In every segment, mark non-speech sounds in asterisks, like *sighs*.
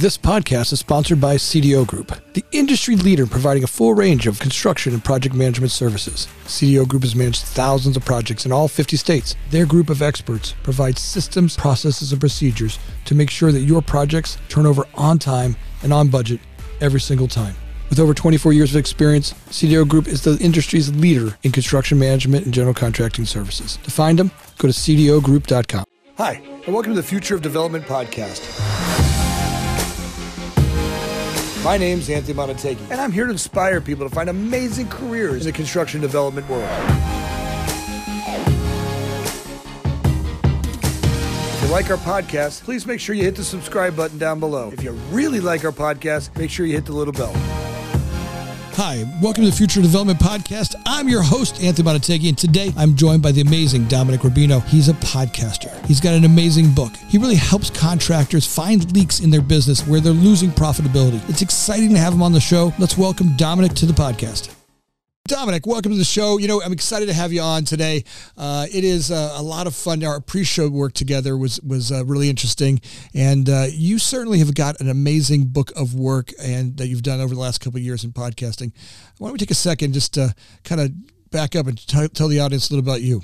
This podcast is sponsored by CDO Group, the industry leader providing a full range of construction and project management services. CDO Group has managed thousands of projects in all 50 states. Their group of experts provides systems, processes, and procedures to make sure that your projects turn over on time and on budget every single time. With over 24 years of experience, CDO Group is the industry's leader in construction management and general contracting services. To find them, go to cdogroup.com. Hi, and welcome to the Future of Development podcast. My name's Anthony Montague, and I'm here to inspire people to find amazing careers in the construction development world. If you like our podcast, please make sure you hit the subscribe button down below. If you really like our podcast, make sure you hit the little bell. Hi, welcome to the Future Development Podcast. I'm your host, Anthony Montague, and today I'm joined by the amazing Dominic Rubino. He's a podcaster. He's got an amazing book. He really helps contractors find leaks in their business where they're losing profitability. It's exciting to have him on the show. Let's welcome Dominic to the podcast. Dominic, welcome to the show. You know, I'm excited to have you on today. Uh, it is uh, a lot of fun. Our pre-show work together was was uh, really interesting, and uh, you certainly have got an amazing book of work and that you've done over the last couple of years in podcasting. Why don't we take a second just to kind of back up and t- tell the audience a little about you?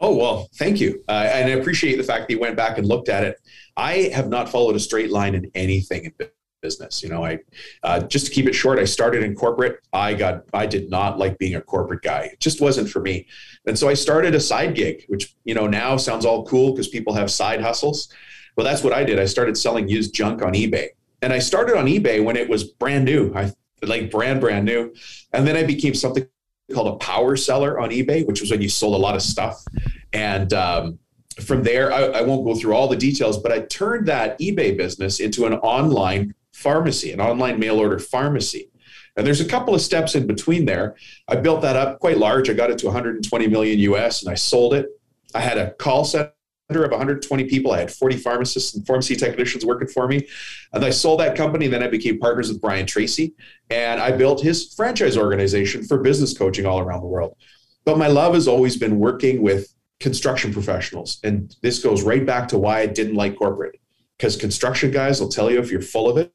Oh well, thank you, and I appreciate the fact that you went back and looked at it. I have not followed a straight line in anything business. You know, I uh, just to keep it short, I started in corporate. I got I did not like being a corporate guy. It just wasn't for me. And so I started a side gig, which you know now sounds all cool because people have side hustles. Well, that's what I did. I started selling used junk on eBay, and I started on eBay when it was brand new. I like brand brand new, and then I became something called a power seller on eBay, which was when you sold a lot of stuff, and um, from there, I, I, won't go through all the details, but I turned that eBay business into an online pharmacy, an online mail order pharmacy. And there's a couple of steps in between there. I built that up quite large. I got it to 120 million US and I sold it. I had a call center of 120 people. I had 40 pharmacists and pharmacy technicians working for me. And I sold that company. Then I became partners with Brian Tracy and I built his franchise organization for business coaching all around the world. But my love has always been working with construction professionals. And this goes right back to why I didn't like corporate because construction guys will tell you if you're full of it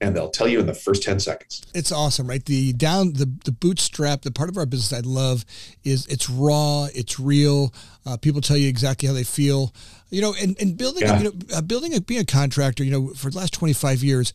and they'll tell you in the first 10 seconds. It's awesome, right? The down the the bootstrap, the part of our business I love is it's raw, it's real. Uh, people tell you exactly how they feel. You know, and, and building, yeah. you know, uh, building a, being a contractor, you know, for the last 25 years,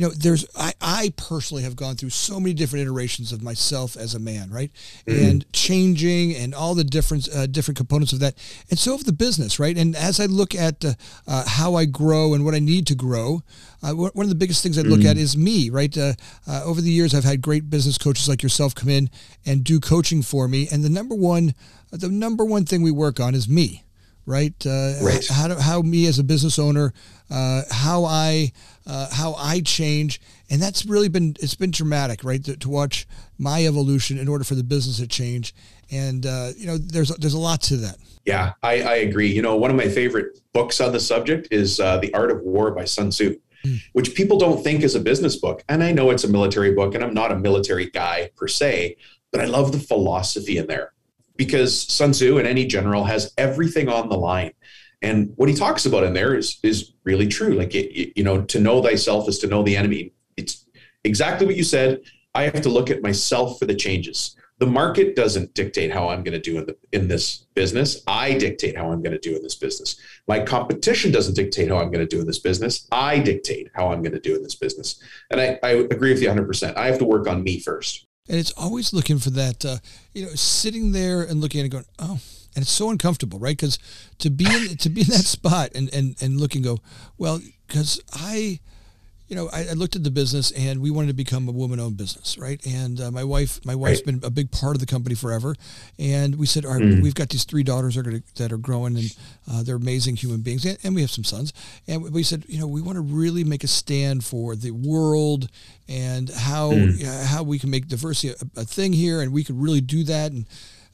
you know, there's I, I personally have gone through so many different iterations of myself as a man, right, mm-hmm. and changing and all the different uh, different components of that, and so of the business, right. And as I look at uh, uh, how I grow and what I need to grow, uh, one of the biggest things I look mm-hmm. at is me, right. Uh, uh, over the years, I've had great business coaches like yourself come in and do coaching for me, and the number one, the number one thing we work on is me right? Uh, right. How, do, how me as a business owner, uh, how I uh, how I change, and that's really been it's been dramatic, right? To, to watch my evolution in order for the business to change, and uh, you know, there's there's a lot to that. Yeah, I, I agree. You know, one of my favorite books on the subject is uh, The Art of War by Sun Tzu. Hmm. Which people don't think is a business book. And I know it's a military book, and I'm not a military guy per se, but I love the philosophy in there because Sun Tzu and any general has everything on the line. And what he talks about in there is is really true. Like it, you know, to know thyself is to know the enemy. It's exactly what you said. I have to look at myself for the changes. The market doesn't dictate how I'm going to do in, the, in this business. I dictate how I'm going to do in this business. My competition doesn't dictate how I'm going to do in this business. I dictate how I'm going to do in this business. And I, I agree with you 100%. I have to work on me first and it's always looking for that, uh, you know, sitting there and looking at it going, oh, and it's so uncomfortable, right? Because to be in, to be in that spot and and and look and go, well, because I you know, I, I, looked at the business and we wanted to become a woman-owned business, right? And uh, my wife, my wife's right. been a big part of the company forever, and we said, all right, mm. we've got these three daughters that are, gonna, that are growing, and uh, they're amazing human beings, and, and, we have some sons, and we said, you know, we want to really make a stand for the world and how mm. uh, how we can make diversity a, a, thing here, and we could really do that, and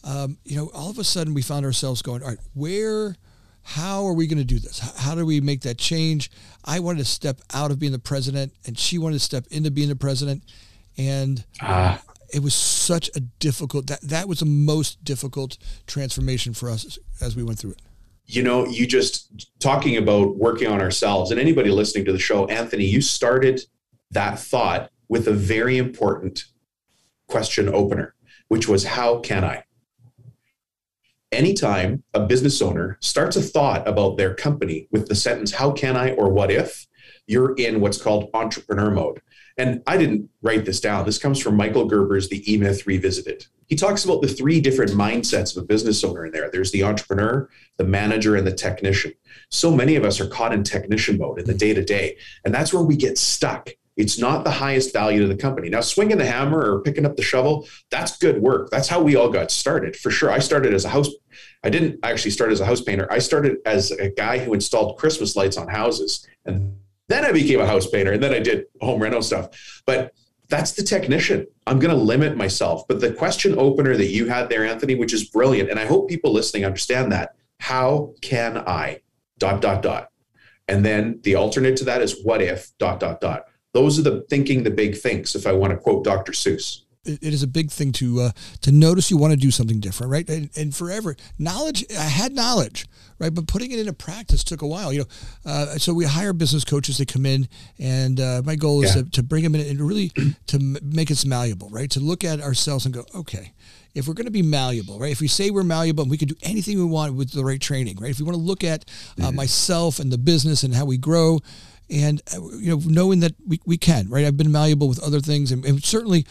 um, you know, all of a sudden we found ourselves going, all right, where how are we going to do this? How do we make that change? I wanted to step out of being the president, and she wanted to step into being the president, and ah. it was such a difficult. That that was the most difficult transformation for us as we went through it. you know, you just talking about working on ourselves and anybody listening to the show, Anthony, you started that thought with a very important question opener, which was, How can I? Anytime a business owner starts a thought about their company with the sentence, How can I or what if? you're in what's called entrepreneur mode. And I didn't write this down. This comes from Michael Gerber's The E Myth Revisited. He talks about the three different mindsets of a business owner in there. There's the entrepreneur, the manager, and the technician. So many of us are caught in technician mode in the day to day. And that's where we get stuck. It's not the highest value to the company. Now, swinging the hammer or picking up the shovel, that's good work. That's how we all got started for sure. I started as a house. I didn't actually start as a house painter. I started as a guy who installed Christmas lights on houses. And then I became a house painter and then I did home rental stuff. But that's the technician. I'm going to limit myself. But the question opener that you had there, Anthony, which is brilliant, and I hope people listening understand that. How can I? Dot, dot, dot. And then the alternate to that is what if? Dot, dot, dot. Those are the thinking the big thinks, if I want to quote Dr. Seuss it is a big thing to uh, to notice you want to do something different, right? And, and, forever knowledge. I had knowledge, right, but putting it into practice took a while. You know, uh, so we hire business coaches to come in, and uh, my goal is yeah. to, to bring them in and really *clears throat* to make us malleable, right? To look at ourselves and go, okay, if we're going to be malleable, right? If we say we're malleable and we can do anything we want with the right training, right? If we want to look at uh, mm-hmm. myself and the business and how we grow, and uh, you know, knowing that we, we can, right? I've been malleable with other things, and, and certainly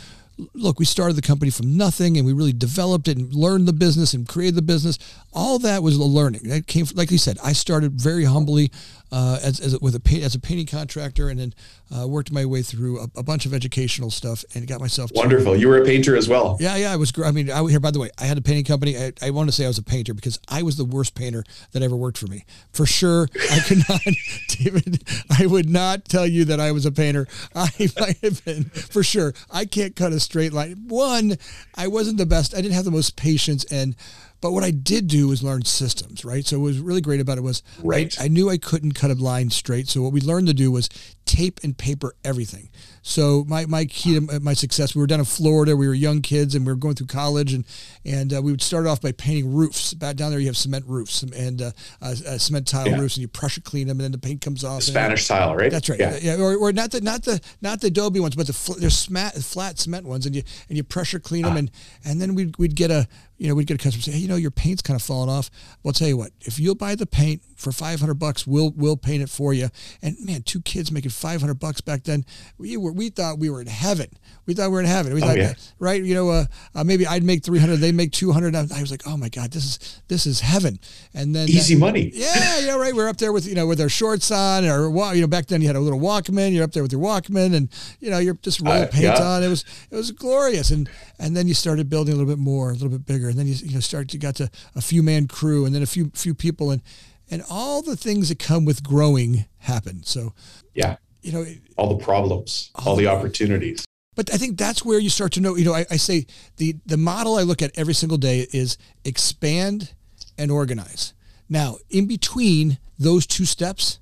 look, we started the company from nothing and we really developed it and learned the business and created the business. All that was the learning. That came, like you said, I started very humbly uh, as, as, with a as a painting contractor, and then uh, worked my way through a, a, bunch of educational stuff and got myself wonderful. To, you were a painter as well. Yeah, yeah, I was. I mean, I here by the way, I had a painting company. I, I want to say I was a painter because I was the worst painter that ever worked for me. For sure, I could not, *laughs* David. I would not tell you that I was a painter. I might have been for sure. I can't cut a straight line. One, I wasn't the best. I didn't have the most patience and but what I did do was learn systems, right? So what was really great about it was right. I, I knew I couldn't cut a line straight. So what we learned to do was tape and paper everything. So my, my key to my success, we were down in Florida. We were young kids and we were going through college and, and uh, we would start off by painting roofs. Back down there, you have cement roofs and uh, uh, uh, cement tile yeah. roofs and you pressure clean them and then the paint comes off. Spanish tile, right? That's right. Yeah. yeah. Or, or not the, not the, not the Adobe ones, but the fl- they're smat, flat cement ones and you, and you pressure clean them. Ah. And, and then we'd, we'd get a, you know, we'd get a customer say, hey, you know, your paint's kind of falling off. Well, I'll tell you what, if you'll buy the paint for 500 bucks, we'll, we'll paint it for you. And man, two kids making 500 bucks back then, we were, we thought we were in heaven. We thought we were in heaven. We oh, thought, yeah. right. You know, uh, uh, maybe I'd make 300, they make 200. I was like, oh my God, this is, this is heaven. And then easy money. Yeah. Yeah. Right. We're up there with, you know, with our shorts on or, you know, back then you had a little Walkman, you're up there with your Walkman and, you know, you're just rolling uh, paint yeah. on. It was, it was glorious. And, and then you started building a little bit more, a little bit bigger. And then you, you know, start, you got to a few man crew and then a few, few people and, and all the things that come with growing happen. So, yeah, you know, all the problems, all, all the opportunities. But I think that's where you start to know, you know, I, I say the, the model I look at every single day is expand and organize. Now, in between those two steps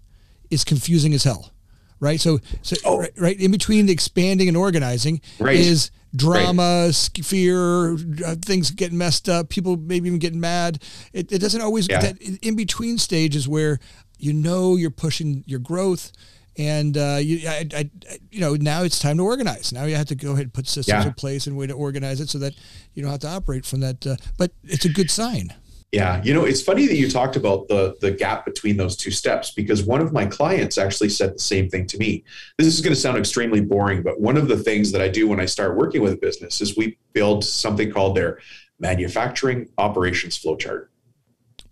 is confusing as hell, right? So, so oh. right, right, in between the expanding and organizing right. is drama, right. fear, uh, things getting messed up, people maybe even getting mad. It, it doesn't always, yeah. that in between stage is where you know you're pushing your growth and uh, you, I, I, you know, now it's time to organize. Now you have to go ahead and put systems yeah. in place and way to organize it so that you don't have to operate from that. Uh, but it's a good sign. Yeah, you know, it's funny that you talked about the the gap between those two steps because one of my clients actually said the same thing to me. This is going to sound extremely boring, but one of the things that I do when I start working with a business is we build something called their manufacturing operations flowchart.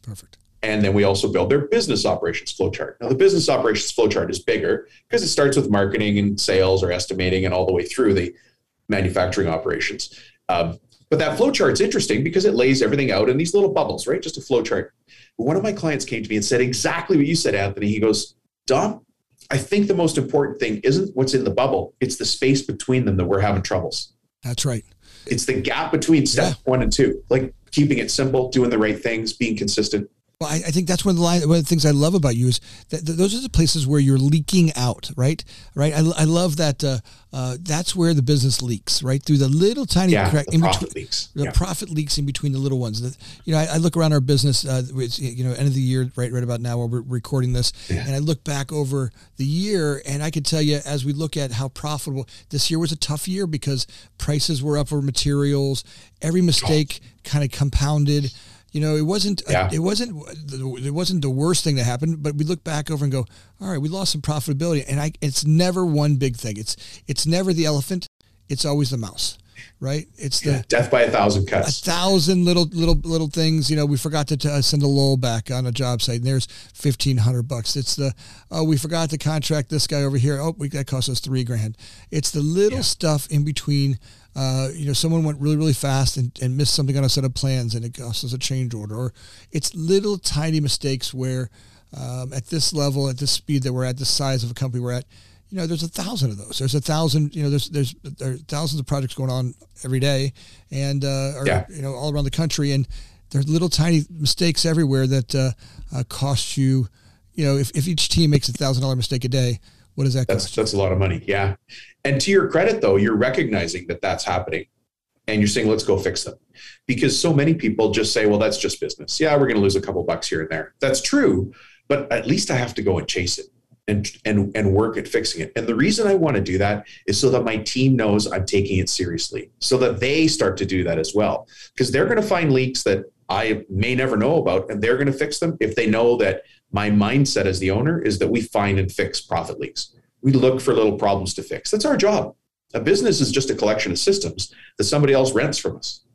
Perfect. And then we also build their business operations flowchart. Now, the business operations flowchart is bigger because it starts with marketing and sales or estimating and all the way through the manufacturing operations. Um, but that flowchart is interesting because it lays everything out in these little bubbles, right? Just a flowchart. One of my clients came to me and said exactly what you said, Anthony. He goes, Dom, I think the most important thing isn't what's in the bubble, it's the space between them that we're having troubles. That's right. It's the gap between step yeah. one and two, like keeping it simple, doing the right things, being consistent. Well, I, I, think that's one of the line, one of the things I love about you is that, that, those are the places where you're leaking out, right? Right. I, I love that. Uh, uh, that's where the business leaks, right? Through the little tiny yeah, crack in profit leaks. The yeah. profit leaks in between the little ones. That you know, I, I look around our business. Uh, it's, you know, end of the year, right, right about now while we're recording this, yeah. and I look back over the year, and I can tell you as we look at how profitable this year was a tough year because prices were up for materials. Every mistake oh. kind of compounded. You know, it wasn't uh, yeah. it wasn't it wasn't the worst thing that happened, but we look back over and go, all right, we lost some profitability, and I it's never one big thing. It's it's never the elephant. It's always the mouse, right? It's the yeah, death by a thousand cuts. A thousand little little little things. You know, we forgot to t- uh, send a lull back on a job site, and there's fifteen hundred bucks. It's the oh, we forgot to contract this guy over here. Oh, we that cost us three grand. It's the little yeah. stuff in between uh, you know, someone went really, really fast and, and missed something on a set of plans and it costs us a change order. Or it's little tiny mistakes where um, at this level, at this speed that we're at, the size of a company we're at, you know, there's a thousand of those. There's a thousand, you know, there's, there's, there thousands of projects going on every day and, uh, or, yeah. you know, all around the country. And there's little tiny mistakes everywhere that uh, uh, cost you, you know, if, if each team makes a thousand dollar mistake a day, what does that that's, cost? That's a lot of money. Yeah. And to your credit, though, you're recognizing that that's happening and you're saying, let's go fix them. Because so many people just say, well, that's just business. Yeah, we're going to lose a couple bucks here and there. That's true. But at least I have to go and chase it and, and, and work at fixing it. And the reason I want to do that is so that my team knows I'm taking it seriously, so that they start to do that as well. Because they're going to find leaks that I may never know about, and they're going to fix them if they know that my mindset as the owner is that we find and fix profit leaks. We look for little problems to fix. That's our job. A business is just a collection of systems that somebody else rents from us.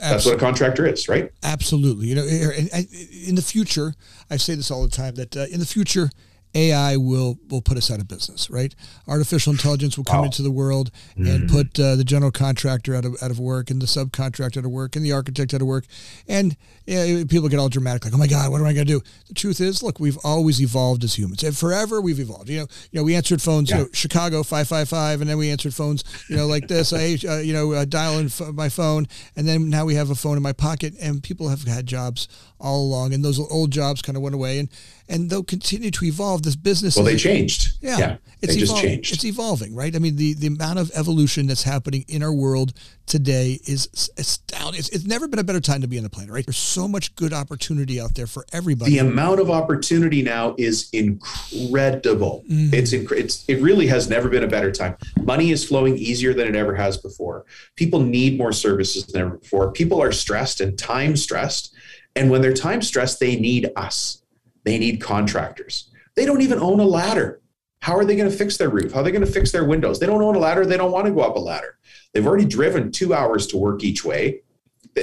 Absolutely. That's what a contractor is, right? Absolutely. You know, in the future, I say this all the time that uh, in the future, AI will will put us out of business, right? Artificial intelligence will come wow. into the world mm-hmm. and put uh, the general contractor out of out of work, and the subcontractor out of work, and the architect out of work, and yeah, people get all dramatic, like, "Oh my God, what am I going to do?" The truth is, look, we've always evolved as humans, and forever we've evolved. You know, you know, we answered phones, yeah. you know, Chicago five five five, and then we answered phones, you know, like this. I, uh, you know, uh, dial in f- my phone, and then now we have a phone in my pocket, and people have had jobs all along, and those old jobs kind of went away, and and they'll continue to evolve. This business, well, they changed. Yeah, yeah it's they just changed. It's evolving, right? I mean, the the amount of evolution that's happening in our world today is astounding. It's, it's never been a better time to be on the planet, right? There's so much good opportunity out there for everybody. The amount of opportunity now is incredible. Mm-hmm. It's, inc- it's it really has never been a better time. Money is flowing easier than it ever has before. People need more services than ever before. People are stressed and time stressed, and when they're time stressed, they need us. They need contractors. They don't even own a ladder. How are they going to fix their roof? How are they going to fix their windows? They don't own a ladder. They don't want to go up a ladder. They've already driven two hours to work each way.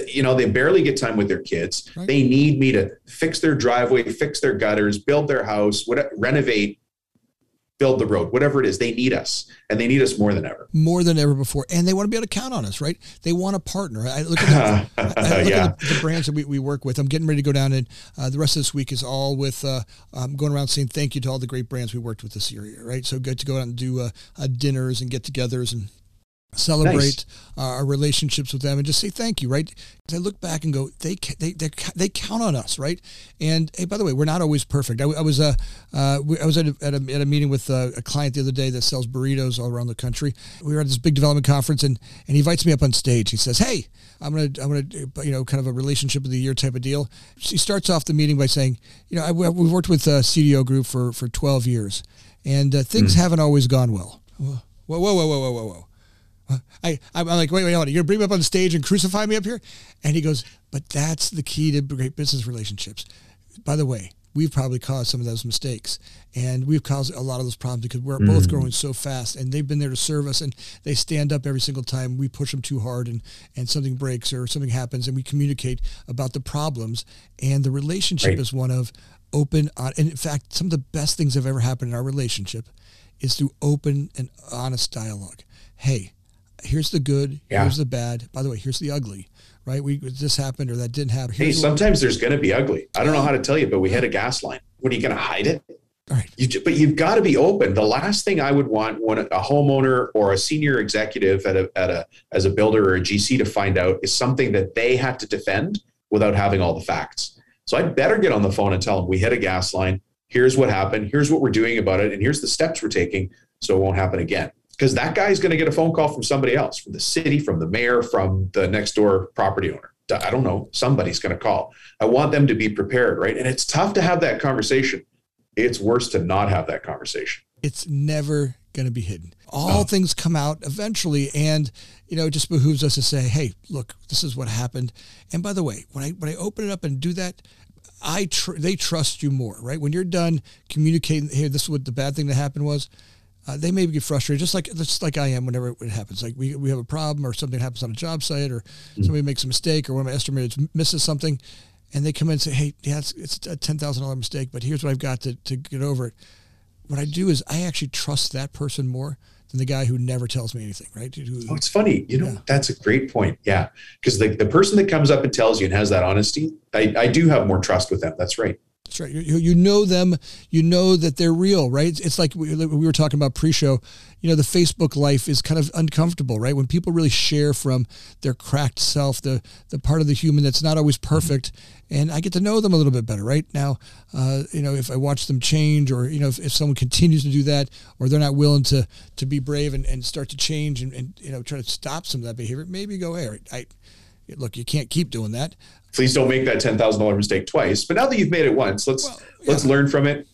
You know, they barely get time with their kids. Right. They need me to fix their driveway, fix their gutters, build their house, what, renovate, build the road, whatever it is. They need us, and they need us more than ever. More than ever before, and they want to be able to count on us, right? They want a partner. I look at, the, *laughs* I look yeah. at the, the, brands that we, we work with. I'm getting ready to go down, and uh, the rest of this week is all with uh, um, going around saying thank you to all the great brands we worked with this year, right? So good to go out and do uh, uh dinners and get-togethers and celebrate nice. our relationships with them and just say thank you right? I look back and go they they they count on us right? And hey by the way we're not always perfect. I, I was uh, uh, i was at a, at a, at a meeting with a, uh, a, client the other day that sells burritos all around the country. We were at this big development conference and and he invites me up on stage. He says hey i'm gonna i'm gonna you know kind of a relationship of the year type of deal. He starts off the meeting by saying you know I, we've worked with a cdo group for for 12 years and uh, things mm. haven't always gone well. Whoa whoa whoa whoa whoa whoa whoa I, I'm like, wait, wait, hold on. You're going to bring me up on stage and crucify me up here? And he goes, but that's the key to great business relationships. By the way, we've probably caused some of those mistakes and we've caused a lot of those problems because we're mm. both growing so fast and they've been there to serve us and they stand up every single time we push them too hard and, and something breaks or something happens and we communicate about the problems and the relationship right. is one of open on, and in fact some of the best things that have ever happened in our relationship is through open and honest dialogue hey here's the good, yeah. here's the bad. By the way, here's the ugly, right? We this happened or that didn't happen. Here's hey, sometimes there's going to be ugly. I don't know how to tell you, but we hit a gas line. What are you going to hide it? Right. You, but you've got to be open. The last thing I would want when a homeowner or a senior executive at a, at a as a builder or a GC to find out is something that they had to defend without having all the facts. So I'd better get on the phone and tell them we hit a gas line. Here's what happened. Here's what we're doing about it. And here's the steps we're taking so it won't happen again. Because that guy's going to get a phone call from somebody else, from the city, from the mayor, from the next door property owner. I don't know. Somebody's going to call. I want them to be prepared, right? And it's tough to have that conversation. It's worse to not have that conversation. It's never going to be hidden. All oh. things come out eventually, and you know, it just behooves us to say, "Hey, look, this is what happened." And by the way, when I when I open it up and do that, I tr- they trust you more, right? When you're done communicating, "Hey, this is what the bad thing that happened was." Uh, they may get frustrated, just like just like I am whenever it happens. Like we, we have a problem or something happens on a job site or mm-hmm. somebody makes a mistake or one of my estimators misses something, and they come in and say, "Hey, yeah, it's, it's a ten thousand dollar mistake, but here's what I've got to to get over it." What I do is I actually trust that person more than the guy who never tells me anything, right? Who, oh, it's funny. You know, yeah. that's a great point. Yeah, because the the person that comes up and tells you and has that honesty, I I do have more trust with them. That's right. That's right. You, you know them. You know that they're real, right? It's like we, we were talking about pre-show. You know, the Facebook life is kind of uncomfortable, right? When people really share from their cracked self, the the part of the human that's not always perfect, and I get to know them a little bit better, right? Now, uh, you know, if I watch them change, or you know, if, if someone continues to do that, or they're not willing to to be brave and, and start to change and, and you know try to stop some of that behavior, maybe go, hey, I look, you can't keep doing that please don't make that ten thousand dollar mistake twice. But now that you've made it once, let's well, yeah. let's learn from it,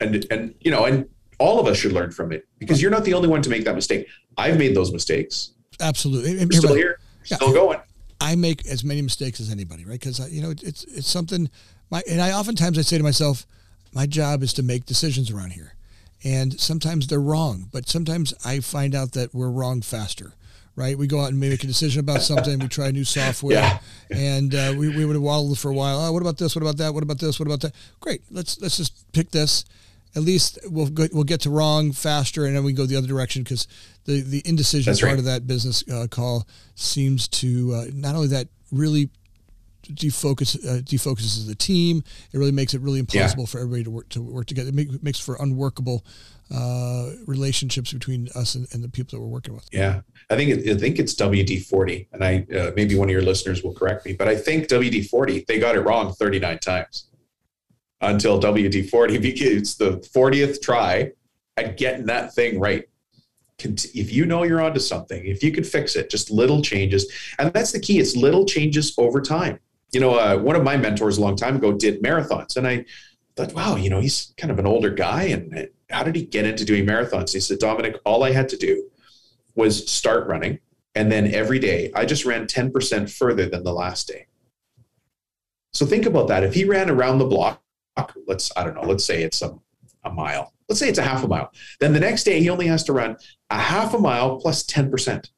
and and you know, and all of us should learn from it because you're not the only one to make that mistake. I've made those mistakes. Absolutely, We're still here, yeah. still going. I make as many mistakes as anybody, right? Because you know it's it's something. My and I oftentimes I say to myself, my job is to make decisions around here, and sometimes they're wrong, but sometimes I find out that we're wrong faster right? We go out and make a decision about something. We try new software, yeah. and uh, we, we would waddle for a while. Oh, what about this? What about that? What about this? What about that? Great. Let's let's just pick this. At least we'll go, we'll get to wrong faster, and then we go the other direction because the the indecision That's part right. of that business uh, call seems to uh, not only that really defocus uh, defocuses the team. It really makes it really impossible yeah. for everybody to work to work together. It make, makes for unworkable uh, relationships between us and, and, the people that we're working with. Yeah, I think it, I think it's WD forty, and I uh, maybe one of your listeners will correct me, but I think WD forty they got it wrong thirty nine times until WD forty *laughs* because the fortieth try at getting that thing right. If you know you're onto something, if you can fix it, just little changes, and that's the key. It's little changes over time. You know, uh, one of my mentors a long time ago did marathons, and I thought, wow, you know, he's kind of an older guy, and how did he get into doing marathons? He said, Dominic, all I had to do was start running. And then every day I just ran 10% further than the last day. So think about that. If he ran around the block, let's, I don't know, let's say it's a, a mile. Let's say it's a half a mile. Then the next day he only has to run a half a mile plus 10%.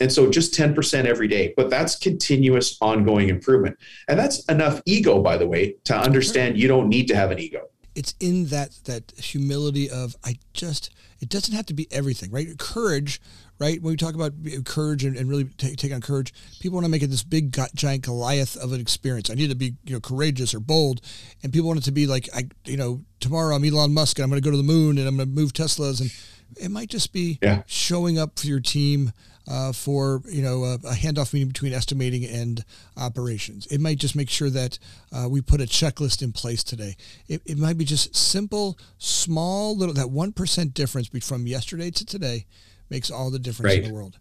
And so just 10% every day, but that's continuous ongoing improvement. And that's enough ego, by the way, to understand you don't need to have an ego it's in that that humility of I just it doesn't have to be everything, right? Courage, right? When we talk about uh, courage and, and really take, take on courage, people want to make it this big giant Goliath of an experience. I need to be you know courageous or bold, and people want it to be like I you know tomorrow I'm Elon Musk and I'm going to go to the moon and I'm going to move Teslas and it might just be yeah. showing up for your team uh, for you know a, a, handoff meeting between estimating and operations. It might just make sure that uh, we put a checklist in place today. It, it might be just simple, small, little that one percent difference from yesterday to today makes all the difference right. in the world.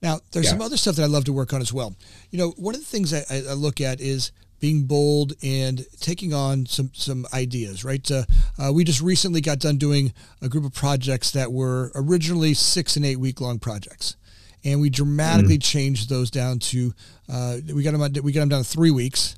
Now, there's yeah. some other stuff that I love to work on as well. You know, one of the things I, I look at is being bold and taking on some some ideas. Right, uh, uh, we just recently got done doing a group of projects that were originally six and eight week long projects, and we dramatically mm. changed those down to uh, we got them we got them down to three weeks,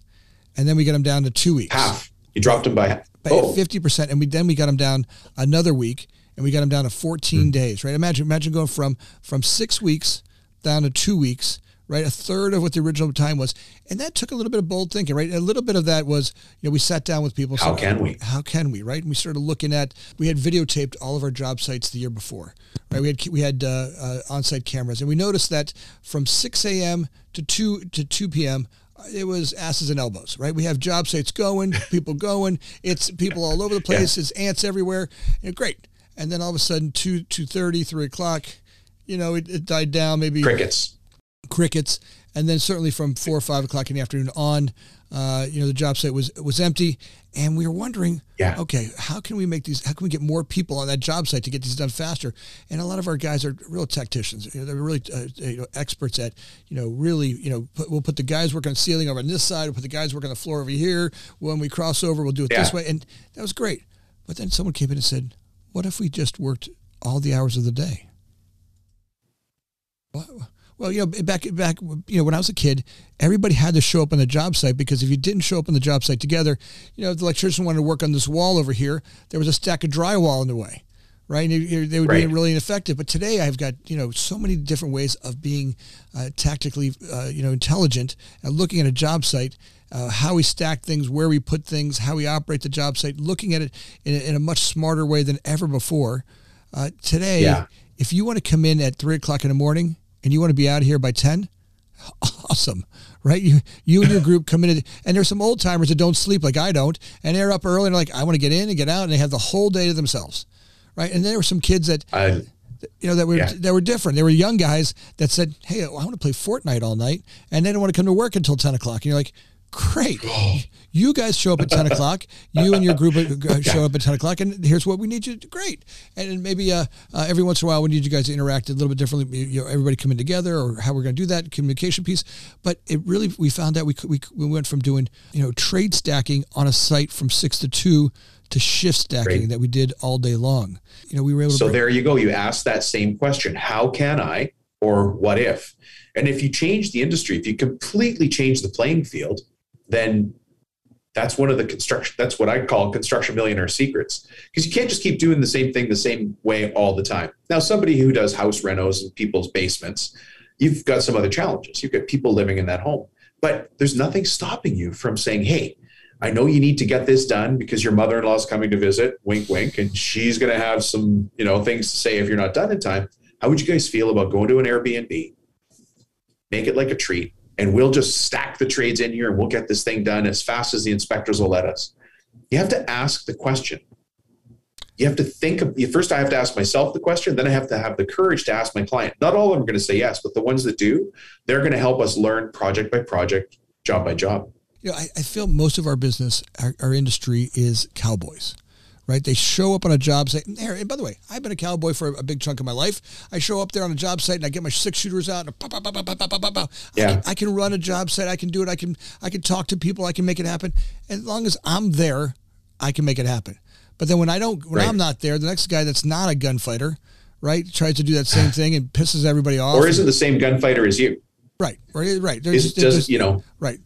and then we got them down to two weeks. Half. You dropped them by oh. fifty percent, and we then we got them down another week, and we got them down to fourteen mm. days. Right, imagine imagine going from from six weeks down to two weeks right? A third of what the original time was. And that took a little bit of bold thinking, right? A little bit of that was, you know, we sat down with people. How can we? How can we, right? And we started looking at, we had videotaped all of our job sites the year before, right? We had, we had uh, uh, on-site cameras and we noticed that from 6 a.m. to 2 to 2 p.m., it was asses and elbows, right? We have job sites going, *laughs* people going, it's people all over the place, yeah. it's ants everywhere, and great. And then all of a sudden, 2, 2.30, 3 o'clock, you know, it, it died down maybe. Crickets crickets, and then certainly from four or five o'clock in the afternoon on, uh, you know, the job site was was empty, and we were wondering, yeah. okay, how can we make these? How can we get more people on that job site to get these done faster? And a lot of our guys are real tacticians. You know, they're really uh, you know experts at you know really you know put, we'll put the guys work on ceiling over on this side, we'll put the guys work on the floor over here. When we cross over, we'll do it yeah. this way, and that was great. But then someone came in and said, "What if we just worked all the hours of the day?" What? Well, you know, back back, you know, when I was a kid, everybody had to show up on the job site because if you didn't show up on the job site together, you know, the electrician wanted to work on this wall over here. There was a stack of drywall in the way, right? And they would right. be really ineffective. But today, I've got you know so many different ways of being uh, tactically, uh, you know, intelligent and looking at a job site. Uh, how we stack things, where we put things, how we operate the job site, looking at it in a, in a much smarter way than ever before. Uh, today, yeah. if you want to come in at three o'clock in the morning and you want to be out of here by 10, *laughs* awesome, right? You you and your group come in, and there's some old timers that don't sleep like I don't, and they're up early and like, I want to get in and get out, and they have the whole day to themselves, right? And then there were some kids that. I, you know that were yeah. that were different. They were young guys that said, "Hey, I want to play Fortnite all night," and they don't want to come to work until ten o'clock. And you're like, Great. You guys show up at 10 o'clock. You and your group uh, *laughs* show up at 10 o'clock, and here's what we need you to do. Great. And maybe uh, uh, every once in a while, we need you guys to interact a little bit differently. You know, everybody coming together or how we're going to do that communication piece. But it really, we found out we, we, we went from doing, you know, trade stacking on a site from six to two to shift stacking Great. that we did all day long. You know, we were able to. So there you go. You asked that same question. How can I, or what if? And if you change the industry, if you completely change the playing field, then that's one of the construction that's what i call construction millionaire secrets. Because you can't just keep doing the same thing the same way all the time. Now somebody who does house renos in people's basements you've got some other challenges. You've got people living in that home. But there's nothing stopping you from saying hey i know you need to get this done because your mother-in-law is coming to visit wink wink and she's going to have some you know things to say if you're not done in time. How would you guys feel about going to an airbnb? Make it like a treat and we'll just stack the trades in here and we'll get this thing done as fast as the inspectors will let us. You have to ask the question. You have to think of first I have to ask myself the question, then I have to have the courage to ask my client. Not all of them are going to say yes, but the ones that do, they're going to help us learn project by project, job by job. You know, I, I feel most of our business, our, our industry is cowboys right? They show up on a job site. And by the way, I've been a cowboy for a big chunk of my life. I show up there on a job site and I get my six shooters out and pop, pop, pop, pop, pop, pop, pop. Yeah. I can, I can run a job site. I can do it. I can I can talk to people. I can make it happen. As long as I'm there, I can make it happen. But then when I don't, when right. I'm not there, the next guy that's not a gunfighter, right, tries to do that same *sighs* thing and pisses everybody off. Or isn't the same gunfighter as you? Right, right, right. There's, there's, there's, you know, right.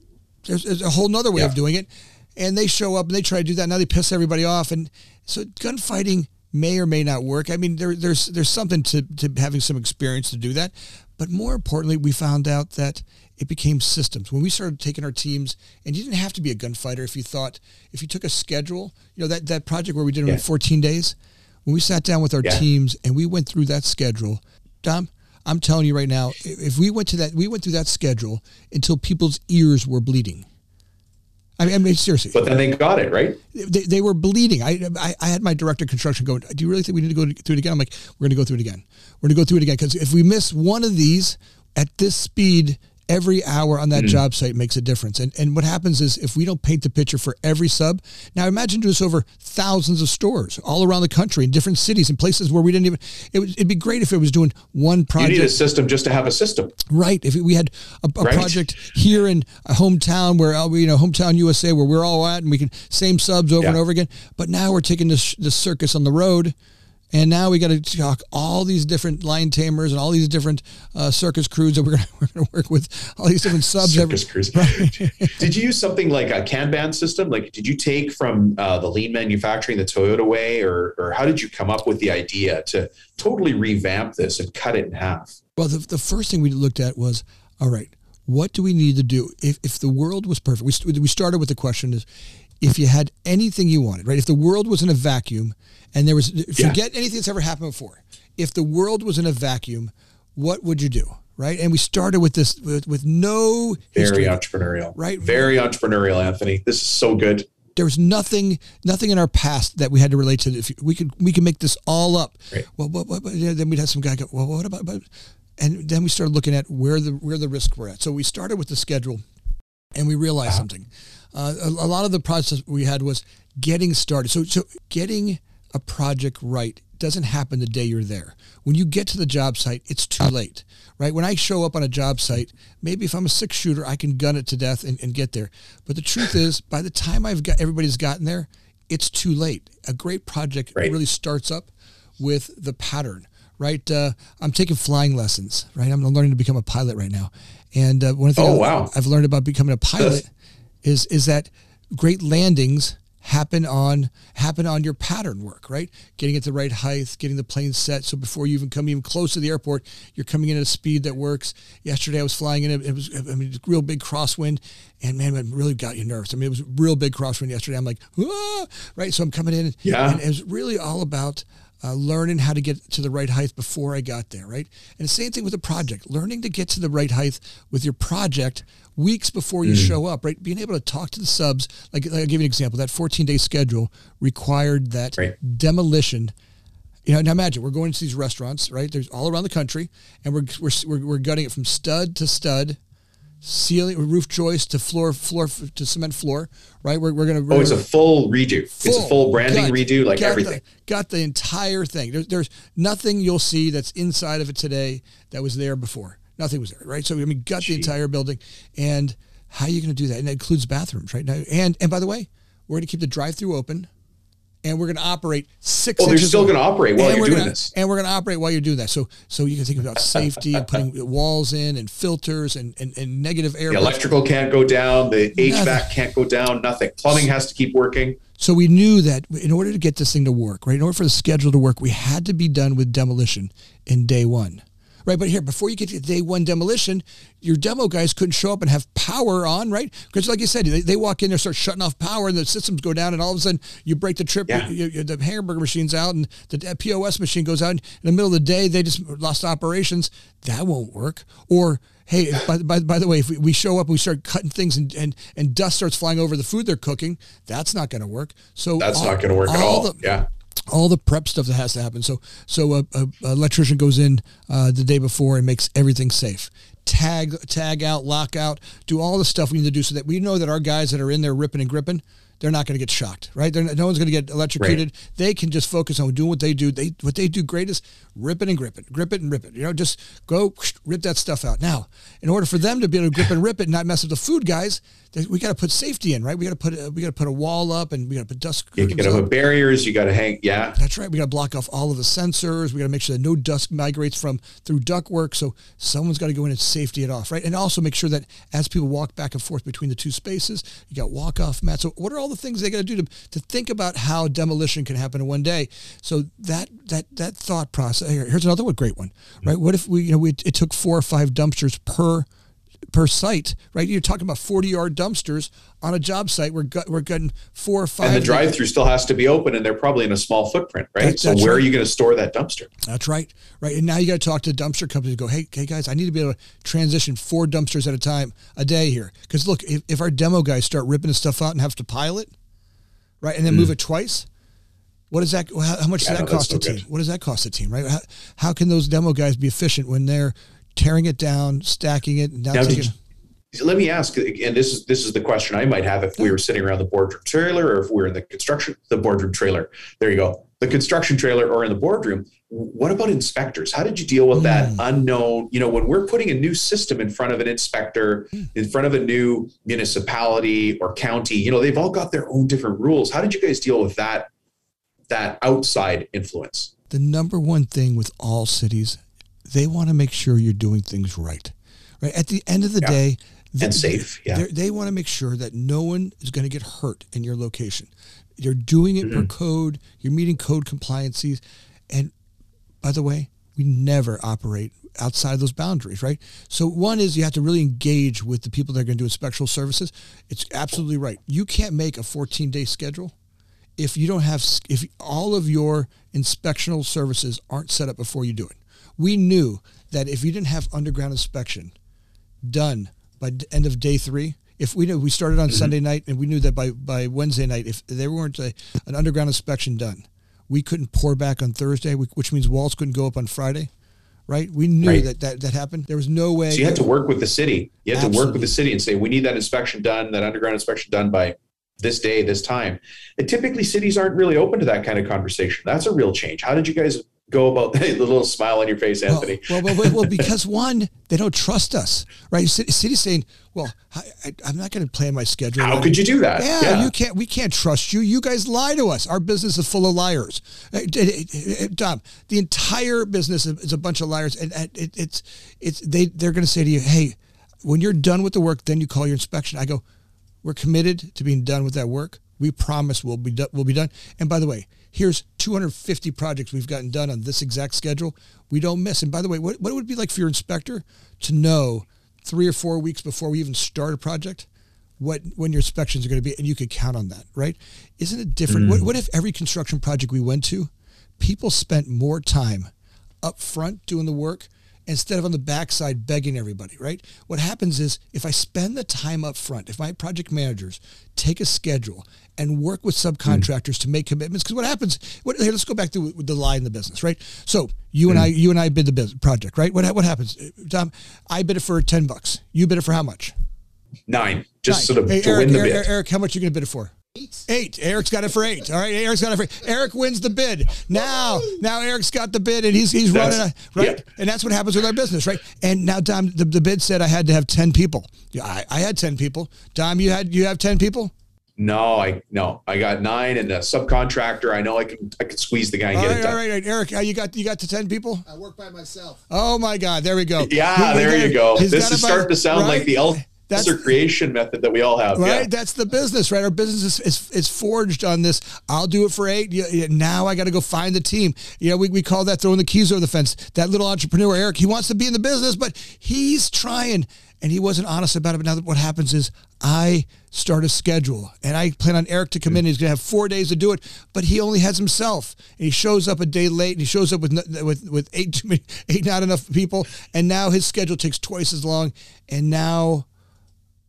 There's, there's a whole nother way yeah. of doing it and they show up and they try to do that. Now they piss everybody off, and so gunfighting may or may not work. I mean, there, there's there's something to, to having some experience to do that, but more importantly, we found out that it became systems when we started taking our teams, and you didn't have to be a gunfighter if you thought if you took a schedule, you know that that project where we did it yeah. in 14 days. When we sat down with our yeah. teams and we went through that schedule, Dom, I'm telling you right now, if we went to that, we went through that schedule until people's ears were bleeding I mean, I mean, seriously. But then they got it right. They, they were bleeding. I, I, I had my director of construction going. Do you really think we need to go through it again? I'm like, we're going to go through it again. We're going to go through it again because if we miss one of these at this speed, every hour on that mm-hmm. job site makes a difference. And and what happens is if we don't paint the picture for every sub, now imagine doing this over thousands of stores all around the country in different cities and places where we didn't even. It would it'd be great if it was doing one project. You need a system just to have a system, right? If we had a, a right. project here in a hometown where uh, you know hometown USA where we're all at and we can same subs over yeah. and over again. But now we're taking this this circus on the road and now we got to talk all these different line tamers and all these different uh, circus crews that we're going *laughs* we're to work with, all these different subs. circus crews. *laughs* *laughs* Did you use something like a Kanban system? Like, did you take from uh, the lean manufacturing the Toyota way, or, or how did you come up with the idea to totally revamp this and cut it in half? Well, the, the first thing we looked at was, all right, what do we need to do? If, if the world was perfect, we, we started with the question is, if you had anything you wanted, right? If the world was in a vacuum and there was, forget yeah. anything that's ever happened before. If the world was in a vacuum, what would you do? Right. And we started with this with, with no history, very entrepreneurial, right? Very entrepreneurial, Anthony. This is so good. There was nothing, nothing in our past that we had to relate to. If we could, we could make this all up. Right. Well, what, what, then we'd have some guy go, well, what about, and then we started looking at where the where the risks were at. So we started with the schedule, and we realized wow. something. Uh, a, a, lot of the process we had was getting started. So so getting a project right doesn't happen the day you're there. When you get to the job site, it's too late, right? When I show up on a job site, maybe if I'm a six shooter, I can gun it to death and, and get there. But the truth *laughs* is, by the time I've got everybody's gotten there, it's too late. A great project right. really starts up with the pattern right? Uh, I'm taking flying lessons, right? I'm learning to become a pilot right now. And uh, one of the things oh, wow. I've learned about becoming a *laughs* pilot is is that great landings happen on happen on your pattern work, right? Getting at the right height, getting the plane set. So before you even come even close to the airport, you're coming in at a speed that works. Yesterday I was flying in, it, it was I mean real big crosswind, and man, it really got you nervous. I mean it was real big crosswind yesterday. I'm like, ah! right? So I'm coming in, yeah. and it was really all about uh, learning how to get to the right height before I got there, right? And the same thing with a project, learning to get to the right height with your project weeks before you mm. show up, right? Being able to talk to the subs, like, like I'll give you an example, that 14 day schedule required that right. demolition. You know, now imagine we're going to these restaurants, right? There's all around the country and we're, we're, we're, we're gutting it from stud to stud ceiling roof joist to floor floor to cement floor right? We're, we're gonna oh it's a full redo. Full, it's a full. branding got, redo like got everything. the, got the entire thing. There's, there's nothing you'll see that's inside of it today that was there before. Nothing was there right? So i mean got Jeez. the entire building. And how are you going to do that? And it includes bathrooms right? Now and and by the way we're going to keep the drive through open and we're going to operate six. Well, they're still going to operate while you're doing gonna, this, and we're going to operate while you're doing that. So, so you can think about safety and *laughs* putting walls in and filters and and, and negative air. The electrical can't go down. The HVAC nothing. can't go down. Nothing. Plumbing has to keep working. So we knew that in order to get this thing to work, right, in order for the schedule to work, we had to be done with demolition in day one right? But here, before you get to day one demolition, your demo guys couldn't show up and have power on, right? Because like you said, they, they, walk in there, start shutting off power, and the systems go down, and all of a sudden you break the trip. Yeah. You, you, the hamburger machine's out, and the POS machine goes out. In the middle of the day, they just lost operations. That won't work. Or hey, by, by, by the way, if we, we show up and we start cutting things and, and, and dust starts flying over the food they're cooking, that's not going to work. So that's all, not going to work at all. The, yeah all the prep stuff that has to happen. So so a, a, a electrician goes in uh, the day before and makes everything safe. Tag tag out, lock out, do all the stuff we need to do so that we know that our guys that are in there ripping and gripping they're not going to get shocked, right? They're, no one's going to get electrocuted. Right. They can just focus on doing what they do. They what they do great is rip it and grip it, grip it and rip it. You know, just go rip that stuff out. Now, in order for them to be able to grip and rip it and not mess with the food guys, we got to put safety in, right? We got to put a, we got to put a wall up and we got to put dust. You got to put barriers. You got to hang. Yeah, that's right. We got to block off all of the sensors. We got to make sure that no dust migrates from through ductwork. So someone's got to go in and safety it off, right? And also make sure that as people walk back and forth between the two spaces, you got walk off mats. So what are all the things they got to do to to think about how demolition can happen in one day? So that that that thought process. Here, here's another one, great one, right? Mm-hmm. What if we you know we it took four or five dumpsters per per site, right? You're talking about 40 yard dumpsters on a job site. We're gut, we're getting four or five. And the drive through still has to be open, and they're probably in a small footprint, right? So where right. are you going to store that dumpster? That's right, right. And now you got to talk to dumpster companies and go, hey, hey guys, I need to be able to transition four dumpsters at a time a day here. Because look, if, if our demo guys start ripping the stuff out and have to pile it, right, and then mm. move it twice. What does that? How, much yeah, does that no, cost a team? Good. What does that cost a team? Right? How, how can those demo guys be efficient when they're tearing it down, stacking it, and now, now taking, let me ask, and this is this is the question I might have if we were sitting around the boardroom trailer or if we are in the construction the boardroom trailer. There you go, the construction trailer or in the boardroom. What about inspectors? How did you deal with mm. that unknown? You know, when we're putting a new system in front of an inspector, mm. in front of a new municipality or county, you know, they've all got their own different rules. How did you guys deal with that that outside influence? The number one thing with all cities, they want to make sure you're doing things right. Right at the end of the yeah. day, and safe. Yeah. They want to make sure that no one is going to get hurt in your location. You're doing it mm-hmm. per code. You're meeting code compliances. And by the way, we never operate outside of those boundaries, right? So one is you have to really engage with the people that are going to do inspectional services. It's absolutely right. You can't make a 14 day schedule if you don't have, if all of your inspectional services aren't set up before you do it. We knew that if you didn't have underground inspection done by end of day three, if we knew we started on mm-hmm. Sunday night and we knew that by, by Wednesday night, if there weren't a, an underground inspection done, we couldn't pour back on Thursday, which means walls couldn't go up on Friday, right? We knew right. that, that that happened. There was no way. So you had to work with the city. You had Absolutely. to work with the city and say, we need that inspection done, that underground inspection done by this day, this time. And typically cities aren't really open to that kind of conversation. That's a real change. How did you guys go about *laughs* the little smile on your face, Anthony? Well, well, well, well because one, they don't trust us, right? City's saying, well, I, am not going to plan my schedule. How could you do that? Yeah, yeah, you can't, we can't trust you. You guys lie to us. Our business is full of liars. Uh, Dom, the entire business is a bunch of liars. And it, it's, it's, they, they're going to say to you, hey, when you're done with the work, then you call your inspection. I go, we're committed to being done with that work. We promise we'll be do- we'll be done. And by the way, here's 250 projects we've gotten done on this exact schedule. We don't miss. And by the way, what, what would it be like for your inspector to know three or four weeks before we even start a project what when your inspections are going to be, and you could count on that, right? Isn't it different? Mm. What, what if every construction project we went to, people spent more time up front doing the work instead of on the backside begging everybody, right? What happens is if I spend the time up front, if my project managers take a schedule and work with subcontractors mm. to make commitments, because what happens, what, let's go back to the lie in the business, right? So you mm. and I, you and I bid the business project, right? What, what happens? Dom, I bid it for 10 bucks. You bid it for how much? Nine, just Nine. sort of hey, to Eric, win the Eric, bid. Eric, how much are you going to bid it for? Eight. Eight. Eric's got it for eight. All right. Eric's got it for eight. Eric wins the bid. Now, now Eric's got the bid and he's he's that's, running a, right. And that's what happens with our business, right? And now Dom, the, the bid said I had to have ten people. Yeah, I, I had ten people. Dom, you had you have ten people? No, I no, I got nine and a subcontractor. I know I can I can squeeze the guy and all get right, it done. All right, all right, Eric, uh, you got you got to ten people. I work by myself. Oh my God, there we go. Yeah, he, there you go. This is starting to sound right? like the elf that's the creation method that we all have. Right. Yeah. That's the business, right? Our business is, is, is, forged on this. I'll do it for eight. Now I got to go find the team. You know, we, we call that throwing the keys over the fence. That little entrepreneur, Eric, he wants to be in the business, but he's trying and he wasn't honest about it. But now what happens is I start a schedule and I plan on Eric to come in. He's going to have four days to do it, but he only has himself. And he shows up a day late and he shows up with, with, with eight, *laughs* eight, not enough people. And now his schedule takes twice as long. And now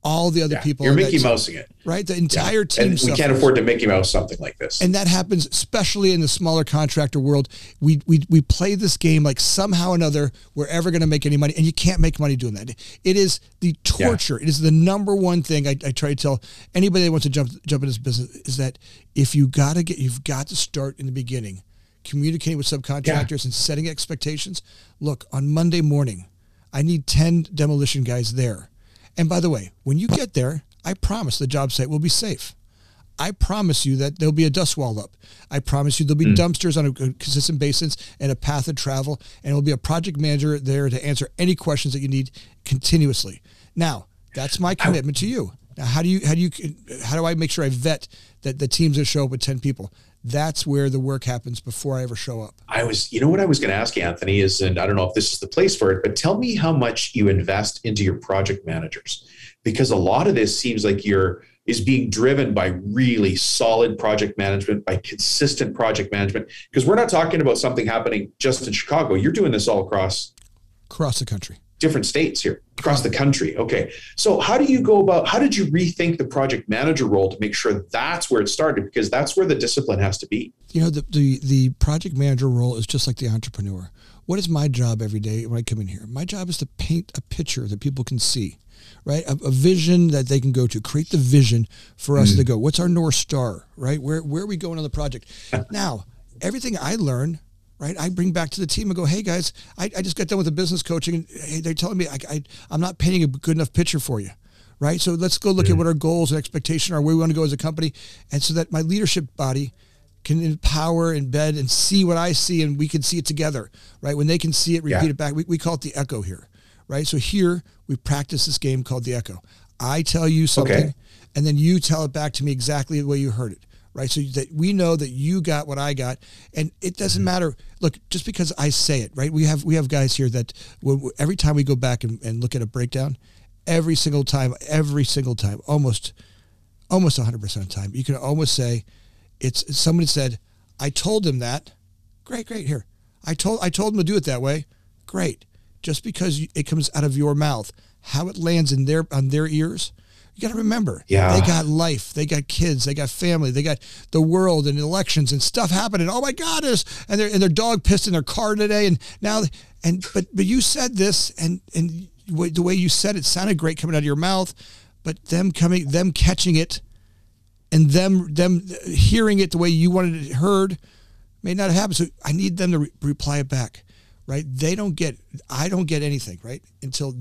all the other yeah, people. You're Mickey Mousing it. Right? The entire yeah. team. And we can't afford to Mickey Mouse something like this. And that happens especially in the smaller contractor world. We we, we play this game like somehow or another we're ever going to make any money. And you can't make money doing that. It is the torture. Yeah. It is the number one thing I, I try to tell anybody that wants to jump jump in this business is that if you gotta get you've got to start in the beginning. Communicating with subcontractors and setting expectations. Look, on Monday morning, I need 10 demolition guys there and by the way, when you get there, I promise the job site will be safe. I promise you that there'll be a dust wall up. I promise you there'll be mm. dumpsters on a consistent basis and a path of travel, and there'll be a project manager there to answer any questions that you need continuously. Now, that's my commitment to you. Now, how do you how do you how do I make sure I vet that the teams that show up with ten people? That's where the work happens before I ever show up. I was, you know, what I was going to ask Anthony is, and I don't know if this is the place for it, but tell me how much you invest into your project managers, because a lot of this seems like you're is being driven by really solid project management, by consistent project management. Because we're not talking about something happening just in Chicago. You're doing this all across across the country different states here across the country. Okay. So how do you go about how did you rethink the project manager role to make sure that's where it started? Because that's where the discipline has to be. You know, the the, the project manager role is just like the entrepreneur. What is my job every day when I come in here? My job is to paint a picture that people can see, right? A, a vision that they can go to, create the vision for us mm. to go. What's our North Star, right? Where, where are we going on the project? *laughs* now, everything I learn right? I bring back to the team and go, hey guys, I, I just got done with the business coaching hey, they're telling me I, I, I'm not painting a good enough picture for you, right? So let's go look mm-hmm. at what our goals and expectation are, where we want to go as a company. And so that my leadership body can empower, embed, and see what I see and we can see it together, right? When they can see it, repeat yeah. it back. We, we call it the echo here, right? So here we practice this game called the echo. I tell you something okay. and then you tell it back to me exactly the way you heard it right? So that we know that you got what I got, and it doesn't mm-hmm. matter. Look, just because I say it, right? We have we have guys here that every time we go back and, and look at a breakdown, every single time, every single time, almost almost 100% of the time, you can almost say it's somebody said, I told him that. Great, great. Here, I told I told him to do it that way. Great. Just because it comes out of your mouth, how it lands in their on their ears You got to remember, yeah. they got life, they got kids, they got family, they got the world and elections and stuff happening. Oh my God, is and their and their dog pissed in their car today, and now and but but you said this, and and the way you said it sounded great coming out of your mouth, but them coming, them catching it, and them them hearing it the way you wanted it heard, may not have happened. So I need them to re- reply it back, right? They don't get, I don't get anything, right, until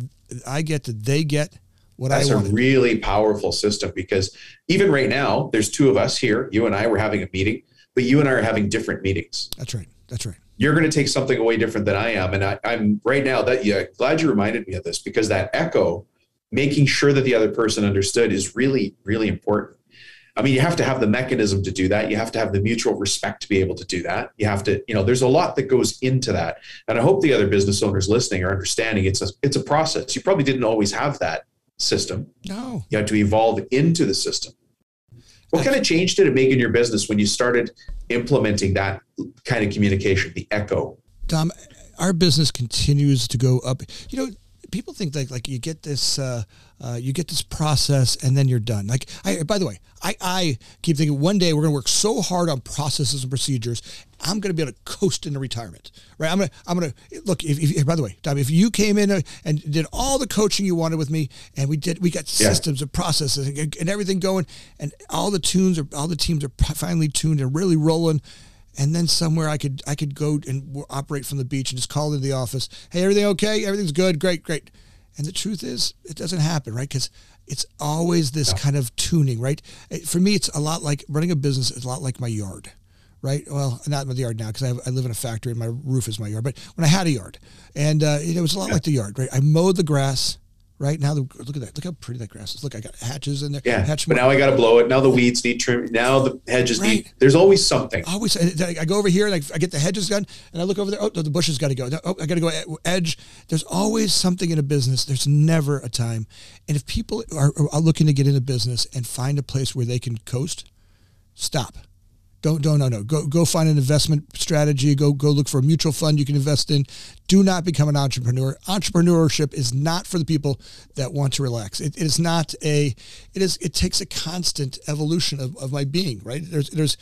I get that they get what That's I a really powerful system because even right now, there's two of us here. You and I were having a meeting, but you and I are having different meetings. That's right. That's right. You're going to take something away different than I am, and I, am right now that yeah, glad you reminded me of this because that echo, making sure that the other person understood, is really really important. I mean, you have to have the mechanism to do that. You have to have the mutual respect to be able to do that. You have to, you know, there's a lot that goes into that. And I hope the other business owners listening are understanding it's a it's a process. You probably didn't always have that system. No. You had to evolve into the system. What kind of change did it make in your business when you started implementing that kind of communication, the echo? Dom, our business continues to go up. You know, people think like like you get this uh, uh, you get this process and then you're done. Like I by the way, I, I keep thinking one day we're gonna work so hard on processes and procedures, I'm gonna be able to coast into retirement. Right? I'm gonna I'm gonna look if, if by the way, Dom, if you came in and did all the coaching you wanted with me and we did we got yeah. systems and processes and, and everything going and all the tunes are all the teams are finally tuned and really rolling and then somewhere I could I could go and operate from the beach and just call into the office. Hey, everything okay? Everything's good. Great, great. And the truth is, it doesn't happen, right? Because it's always this yeah. kind of tuning, right? For me, it's a lot like running a business. It's a lot like my yard, right? Well, not my yard now because I, I, live in a factory and my roof is my yard. But when I had a yard, and uh, it was a lot yeah. like the yard, right? I mowed the grass right now the, look at that. Look how pretty that grass is. Look i got hatches in there. Yeah hatch but now i got to blow it. Now the weeds need trim now the hedges right. need there's always something. Always i go over here and I, I, get the hedges done and i look over there oh the bushes got to go. Oh i got to go edge. There's always something in a business. There's never a time. And if people are, are looking to get into business and find a place where they can coast stop don't don't no no go go find an investment strategy. Go go look for a mutual fund you can invest in. Do not become an entrepreneur. Entrepreneurship is not for the people that want to relax. It, it is not a. It is. It takes a constant evolution of, of my being. Right. There's there's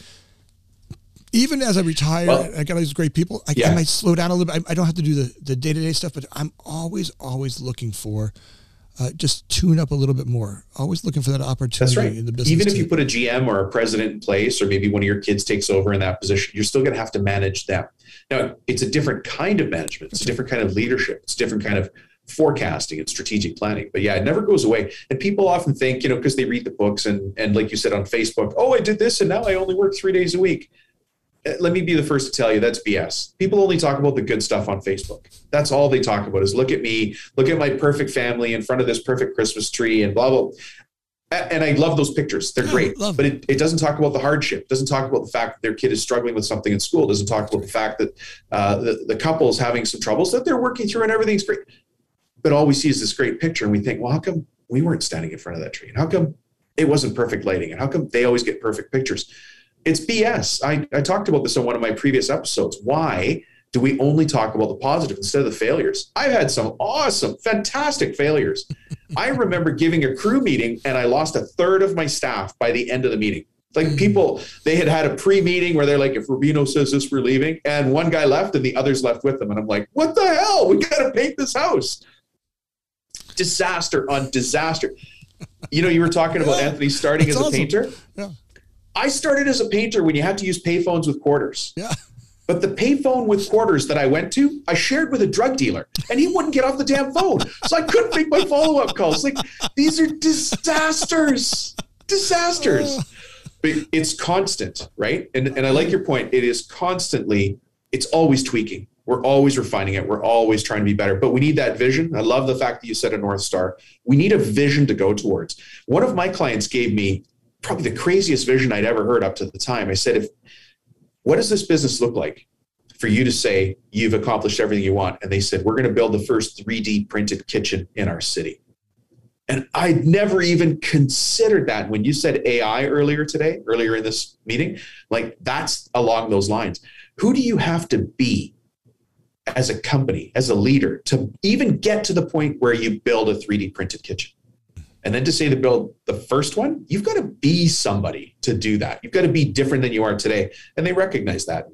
even as I retire, well, I got all these great people. I, yeah. I might slow down a little bit. I, I don't have to do the the day to day stuff, but I'm always always looking for uh, just tune up a little bit more. Always looking for that opportunity right. in the business. Even if you put a GM or a president in place, or maybe one of your kids takes over in that position, you're still going to have to manage them. Now, it's a different kind of management. It's a different kind of leadership. It's a different kind of forecasting and strategic planning. But yeah, it never goes away. And people often think, you know, because they read the books and and like you said on Facebook, oh, I did this and now I only work three days a week. Uh, let me be the first to tell you that's BS. People only talk about the good stuff on Facebook. That's all they talk about is look at me, look at my perfect family in front of this perfect Christmas tree and blah, blah. And I love those pictures. They're yeah, great. But it, it, doesn't talk about the hardship. It doesn't talk about the fact that their kid is struggling with something in school. It doesn't talk about the fact that uh, the, the couple is having some troubles that they're working through and everything's great. But all we see is this great picture. And we think, well, how come we weren't standing in front of that tree? And how come it wasn't perfect lighting? And how come they always get perfect pictures? It's BS. I, I talked about this on one of my previous episodes. Why do we only talk about the positive instead of the failures? I've had some awesome, fantastic failures. I remember giving a crew meeting and I lost a third of my staff by the end of the meeting. Like mm. people, they had had a pre-meeting where they're like, if Rubino says this, we're leaving. And one guy left and the others left with them. And I'm like, what the hell? We got to paint this house. Disaster on disaster. You know, you were talking about yeah, Anthony starting as a painter. Yeah. I started as a painter when you had to use payphones with quarters. Yeah. But the payphone with quarters that I went to, I shared with a drug dealer, and he wouldn't get off the damn phone. So I couldn't make my follow up calls. Like these are disasters, disasters. But it's constant, right? And and I like your point. It is constantly. It's always tweaking. We're always refining it. We're always trying to be better. But we need that vision. I love the fact that you said a north star. We need a vision to go towards. One of my clients gave me probably the craziest vision I'd ever heard up to the time. I said, if what does this business look like for you to say you've accomplished everything you want? And they said, we're going to build the first 3D printed kitchen in our city. And I'd never even considered that when you said AI earlier today, earlier in this meeting, like that's along those lines. Who do you have to be as a company, as a leader, to even get to the point where you build a 3D printed kitchen? And then to say to build the first one, you've got to be somebody to do that. You've got to be different than you are today. And they recognize that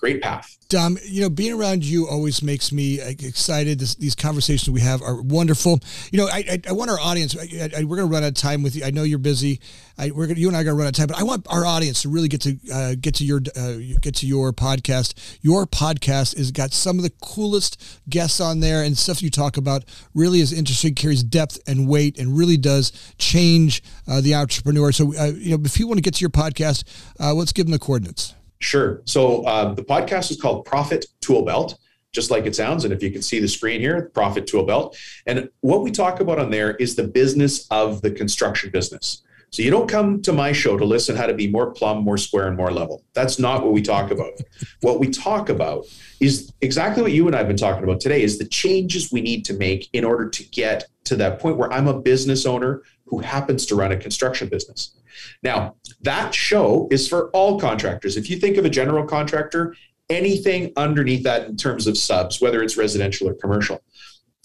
great path. Dom, you know, being around you always makes me excited. This, these conversations we have are wonderful. You know, I, I, I want our audience. I, I, we're going to run out of time with you. I know you're busy. we're gonna, you and I are going to run out of time, but I want our audience to really get to uh, get to your uh, get to your podcast. Your podcast has got some of the coolest guests on there, and stuff you talk about really is interesting. Carries depth and weight, and really does change uh, the entrepreneur. So, uh, you know, if you want to get to your podcast, uh, let's give them the coordinates. Sure. So uh, the podcast is called Profit Tool Belt, just like it sounds. And if you can see the screen here, Profit Tool Belt. And what we talk about on there is the business of the construction business. So you don't come to my show to listen how to be more plumb, more square, and more level. That's not what we talk about. *laughs* what we talk about is exactly what you and I have been talking about today is the changes we need to make in order to get to that point where I'm a business owner who happens to run a construction business. Now, that show is for all contractors. If you think of a general contractor, anything underneath that in terms of subs, whether it's residential or commercial.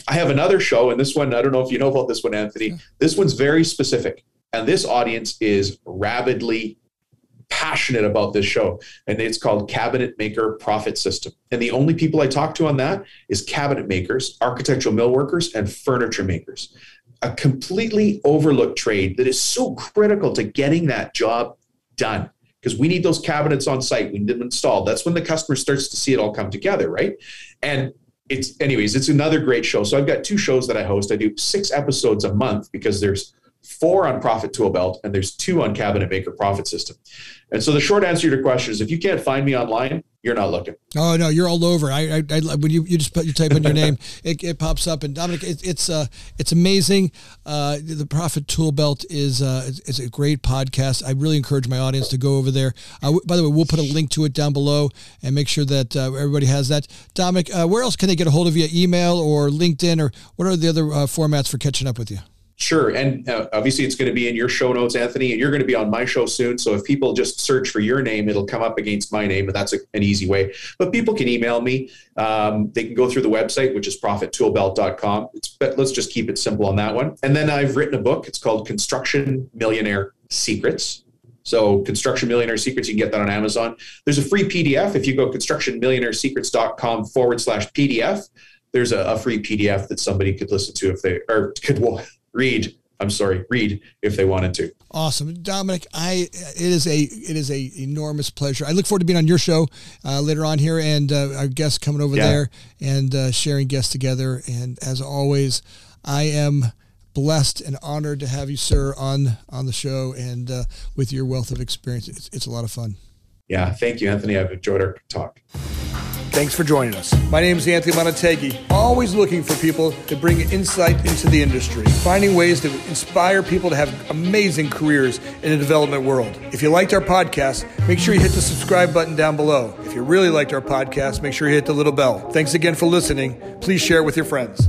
I have another show, and this one, I don't know if you know about this one, Anthony. Mm. This one's very specific. And this audience is rabidly passionate about this show. And it's called Cabinet Maker Profit System. And the only people I talk to on that is cabinet makers, architectural mill workers, and furniture makers a completely overlooked trade that is so critical to getting that job done because we need those cabinets on site. We need them installed. That's when the customer starts to see it all come together, right? And it's, anyways, it's another great show. So I've got two shows that I host. I do six episodes a month because there's four on Profit Tool Belt and there's two on Cabinet Maker Profit System. And so the short answer to your question is if you can't find me online, you're not looking. Oh no, you're all over. I, I, I when you, you just put you type in your name, *laughs* it, it pops up. And Dominic, it, it's uh, it's amazing. Uh, the Profit Tool Belt is uh, is a great podcast. I really encourage my audience to go over there. Uh, by the way, we'll put a link to it down below and make sure that uh, everybody has that. Dominic, uh, where else can they get a hold of you? Email or LinkedIn or what are the other uh, formats for catching up with you? Sure. And uh, obviously, it's going to be in your show notes, Anthony, and you're going to be on my show soon. So if people just search for your name, it'll come up against my name, and that's a, an easy way. But people can email me. Um, they can go through the website, which is profittoolbelt.com. It's, but let's just keep it simple on that one. And then I've written a book. It's called Construction Millionaire Secrets. So Construction Millionaire Secrets, you can get that on Amazon. There's a free PDF. If you go constructionmillionairesecrets.com forward slash PDF, there's a, a, free PDF that somebody could listen to if they, or could read I'm sorry, read if they wanted to. Awesome, Dominic. I it is a it is a enormous pleasure. I look forward to being on your show uh, later on here, and uh, our guests coming over yeah. there and uh, sharing guests together. And as always, I am blessed and honored to have you, sir, on on the show and uh, with your wealth of experience. It's, it's a lot of fun. Yeah, thank you, Anthony. I've enjoyed our talk. Thanks for joining us. My name is Anthony Montague, always looking for people to bring insight into the industry, finding ways to inspire people to have amazing careers in the development world. If you liked our podcast, make sure you hit the subscribe button down below. If you really liked our podcast, make sure you hit the little bell. Thanks again for listening. Please share it with your friends.